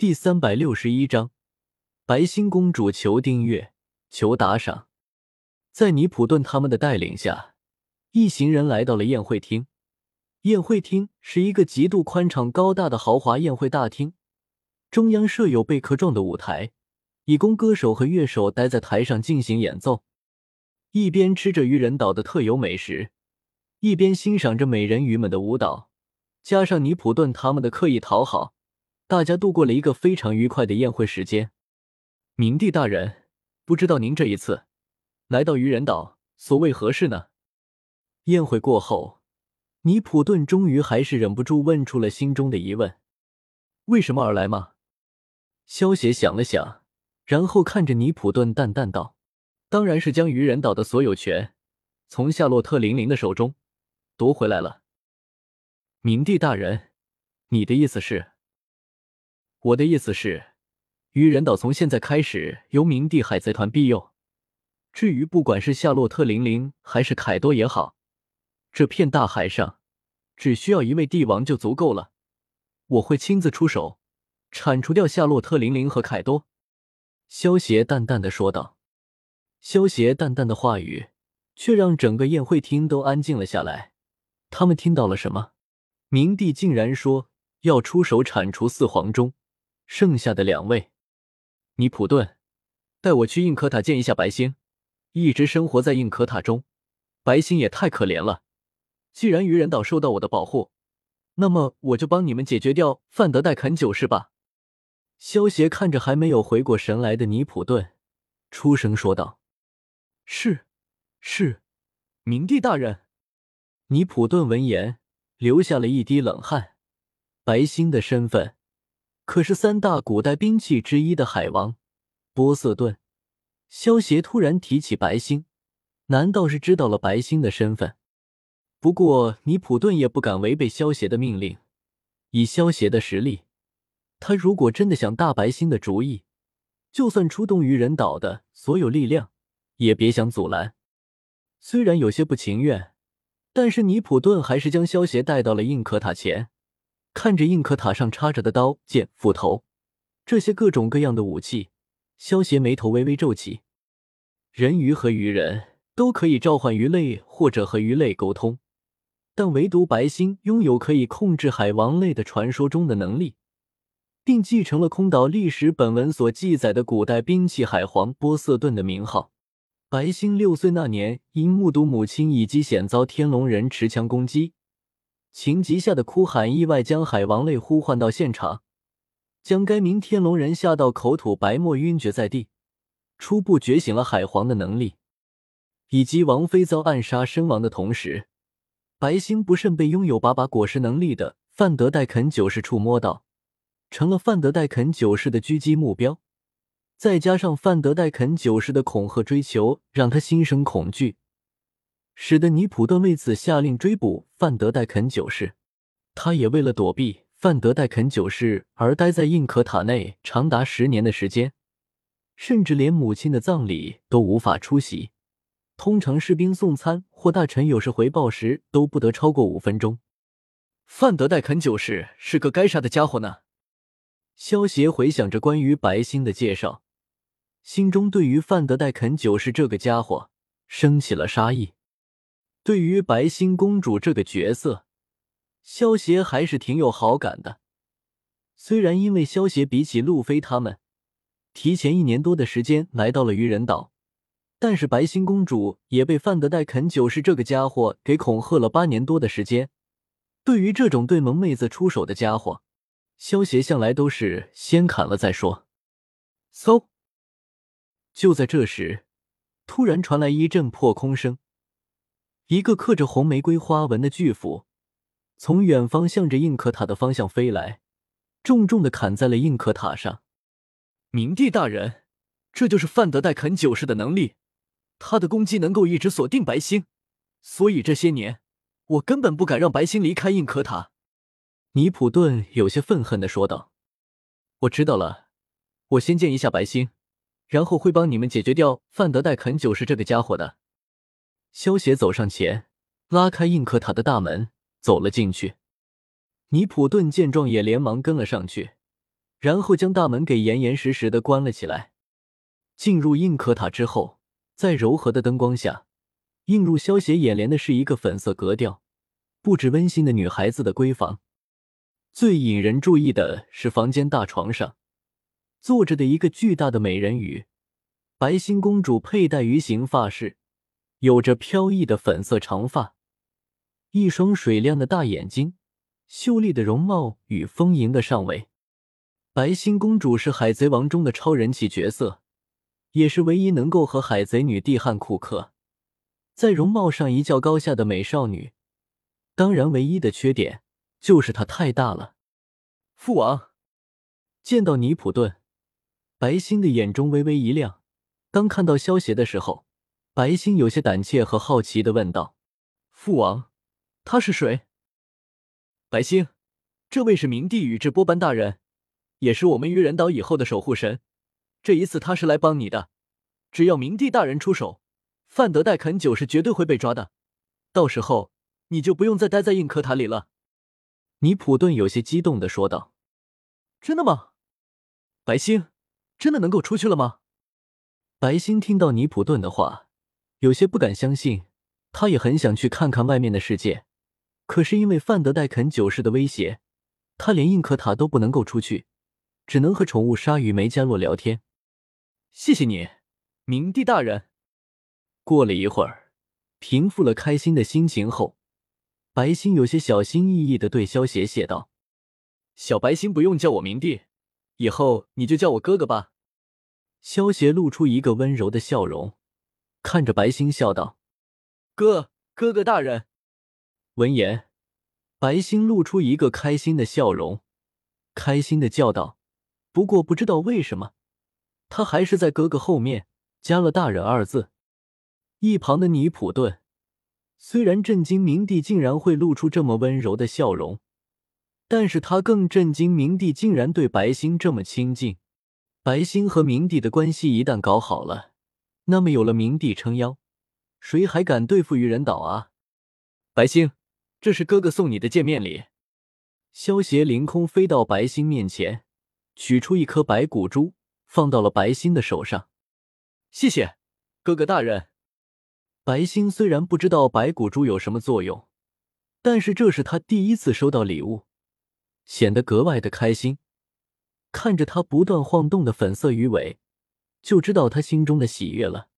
第三百六十一章，白星公主求订阅，求打赏。在尼普顿他们的带领下，一行人来到了宴会厅。宴会厅是一个极度宽敞、高大的豪华宴会大厅，中央设有贝壳状的舞台，以供歌手和乐手待在台上进行演奏，一边吃着鱼人岛的特有美食，一边欣赏着美人鱼们的舞蹈。加上尼普顿他们的刻意讨好，大家度过了一个非常愉快的宴会时间。冥帝大人，不知道您这一次来到愚人岛所为何事呢？宴会过后，尼普顿终于还是忍不住问出了心中的疑问：为什么而来吗？萧协想了想，然后看着尼普顿淡淡道：“当然是将愚人岛的所有权从夏洛特玲玲的手中夺回来了。”冥帝大人，你的意思是？我的意思是，愚人岛从现在开始由冥帝海贼团庇佑。至于不管是夏洛特玲玲还是凯多也好，这片大海上只需要一位帝王就足够了。我会亲自出手，铲除掉夏洛特玲玲和凯多。”萧协淡淡的说道。萧协淡淡的话语，却让整个宴会厅都安静了下来。他们听到了什么？明帝竟然说要出手铲除四皇中剩下的两位。尼普顿，带我去硬壳塔见一下白星。一直生活在硬壳塔中，白星也太可怜了。既然愚人岛受到我的保护，那么我就帮你们解决掉范德戴肯九世吧。萧协看着还没有回过神来的尼普顿，出声说道：“是，是，明帝大人。”尼普顿闻言。流下了一滴冷汗。白星的身份可是三大古代兵器之一的海王波瑟顿。萧协突然提起白星，难道是知道了白星的身份？不过尼普顿也不敢违背萧协的命令。以萧协的实力，他如果真的想大白星的主意，就算出动愚人岛的所有力量，也别想阻拦。虽然有些不情愿。但是尼普顿还是将萧协带到了硬壳塔前，看着硬壳塔上插着的刀、剑、斧头，这些各种各样的武器，萧协眉头微微皱起。人鱼和鱼人都可以召唤鱼类或者和鱼类沟通，但唯独白星拥有可以控制海王类的传说中的能力，并继承了空岛历史本文所记载的古代兵器海皇波瑟顿的名号。白星六岁那年，因目睹母亲以及险遭天龙人持枪攻击，情急下的哭喊，意外将海王类呼唤到现场，将该名天龙人吓到口吐白沫，晕厥在地，初步觉醒了海皇的能力。以及王妃遭暗杀身亡的同时，白星不慎被拥有把把果实能力的范德戴肯九世触摸到，成了范德戴肯九世的狙击目标。再加上范德戴肯九世的恐吓追求，让他心生恐惧，使得尼普顿为此下令追捕范德戴肯九世。他也为了躲避范德戴肯九世而待在硬壳塔内长达十年的时间，甚至连母亲的葬礼都无法出席。通常士兵送餐或大臣有事回报时都不得超过五分钟。范德戴肯九世是个该杀的家伙呢。萧协回想着关于白星的介绍。心中对于范德戴肯九世这个家伙升起了杀意。对于白星公主这个角色，萧协还是挺有好感的。虽然因为萧协比起路飞他们提前一年多的时间来到了愚人岛，但是白星公主也被范德戴肯九世这个家伙给恐吓了八年多的时间。对于这种对萌妹子出手的家伙，萧协向来都是先砍了再说。嗖。就在这时，突然传来一阵破空声，一个刻着红玫瑰花纹的巨斧从远方向着硬壳塔的方向飞来，重重的砍在了硬壳塔上。冥帝大人，这就是范德戴肯九世的能力，他的攻击能够一直锁定白星，所以这些年我根本不敢让白星离开硬壳塔。尼普顿有些愤恨的说道：“我知道了，我先见一下白星。”然后会帮你们解决掉范德戴肯九世这个家伙的。萧协走上前，拉开硬壳塔的大门，走了进去。尼普顿见状也连忙跟了上去。然后将大门给严严实实的关了起来。进入印可塔之后，在柔和的灯光下，映入萧邪眼帘的是一个粉色格调、布置温馨的女孩子的闺房。最引人注意的是，房间大床上坐着的一个巨大的美人鱼——白星公主，佩戴鱼形发饰，有着飘逸的粉色长发，一双水亮的大眼睛，秀丽的容貌与丰盈的上围。白星公主是海贼王中的超人气角色，也是唯一能够和海贼女帝汉库克在容貌上一较高下的美少女。当然，唯一的缺点就是她太大了。父王见到尼普顿，白星的眼中微微一亮。当看到萧协的时候，白星有些胆怯和好奇的问道：“父王，他是谁？”白星，这位是明帝宇智波斑大人。也是我们愚人岛以后的守护神，这一次他是来帮你的。只要明帝大人出手，范德戴肯九是绝对会被抓的。到时候你就不用再待在印科塔里了。”尼普顿有些激动的说道。“真的吗？白星，真的能够出去了吗？”白星听到尼普顿的话，有些不敢相信。他也很想去看看外面的世界，可是因为范德戴肯九世的威胁，他连印可塔都不能够出去。只能和宠物鲨鱼梅加洛聊天。谢谢你，明帝大人。过了一会儿，平复了开心的心情后，白星有些小心翼翼的对萧邪谢道：“小白星不用叫我明帝，以后你就叫我哥哥吧。”萧邪露出一个温柔的笑容，看着白星笑道：“哥，哥哥大人。”闻言，白星露出一个开心的笑容，开心的叫道。不过不知道为什么，他还是在哥哥后面加了“大人”二字。一旁的尼普顿虽然震惊明帝竟然会露出这么温柔的笑容，但是他更震惊明帝竟然对白星这么亲近。白星和明帝的关系一旦搞好了，那么有了明帝撑腰，谁还敢对付愚人岛啊？白星，这是哥哥送你的见面礼。萧协凌空飞到白星面前。取出一颗白骨珠，放到了白星的手上。谢谢，哥哥大人。白星虽然不知道白骨珠有什么作用，但是这是他第一次收到礼物，显得格外的开心。看着他不断晃动的粉色鱼尾，就知道他心中的喜悦了。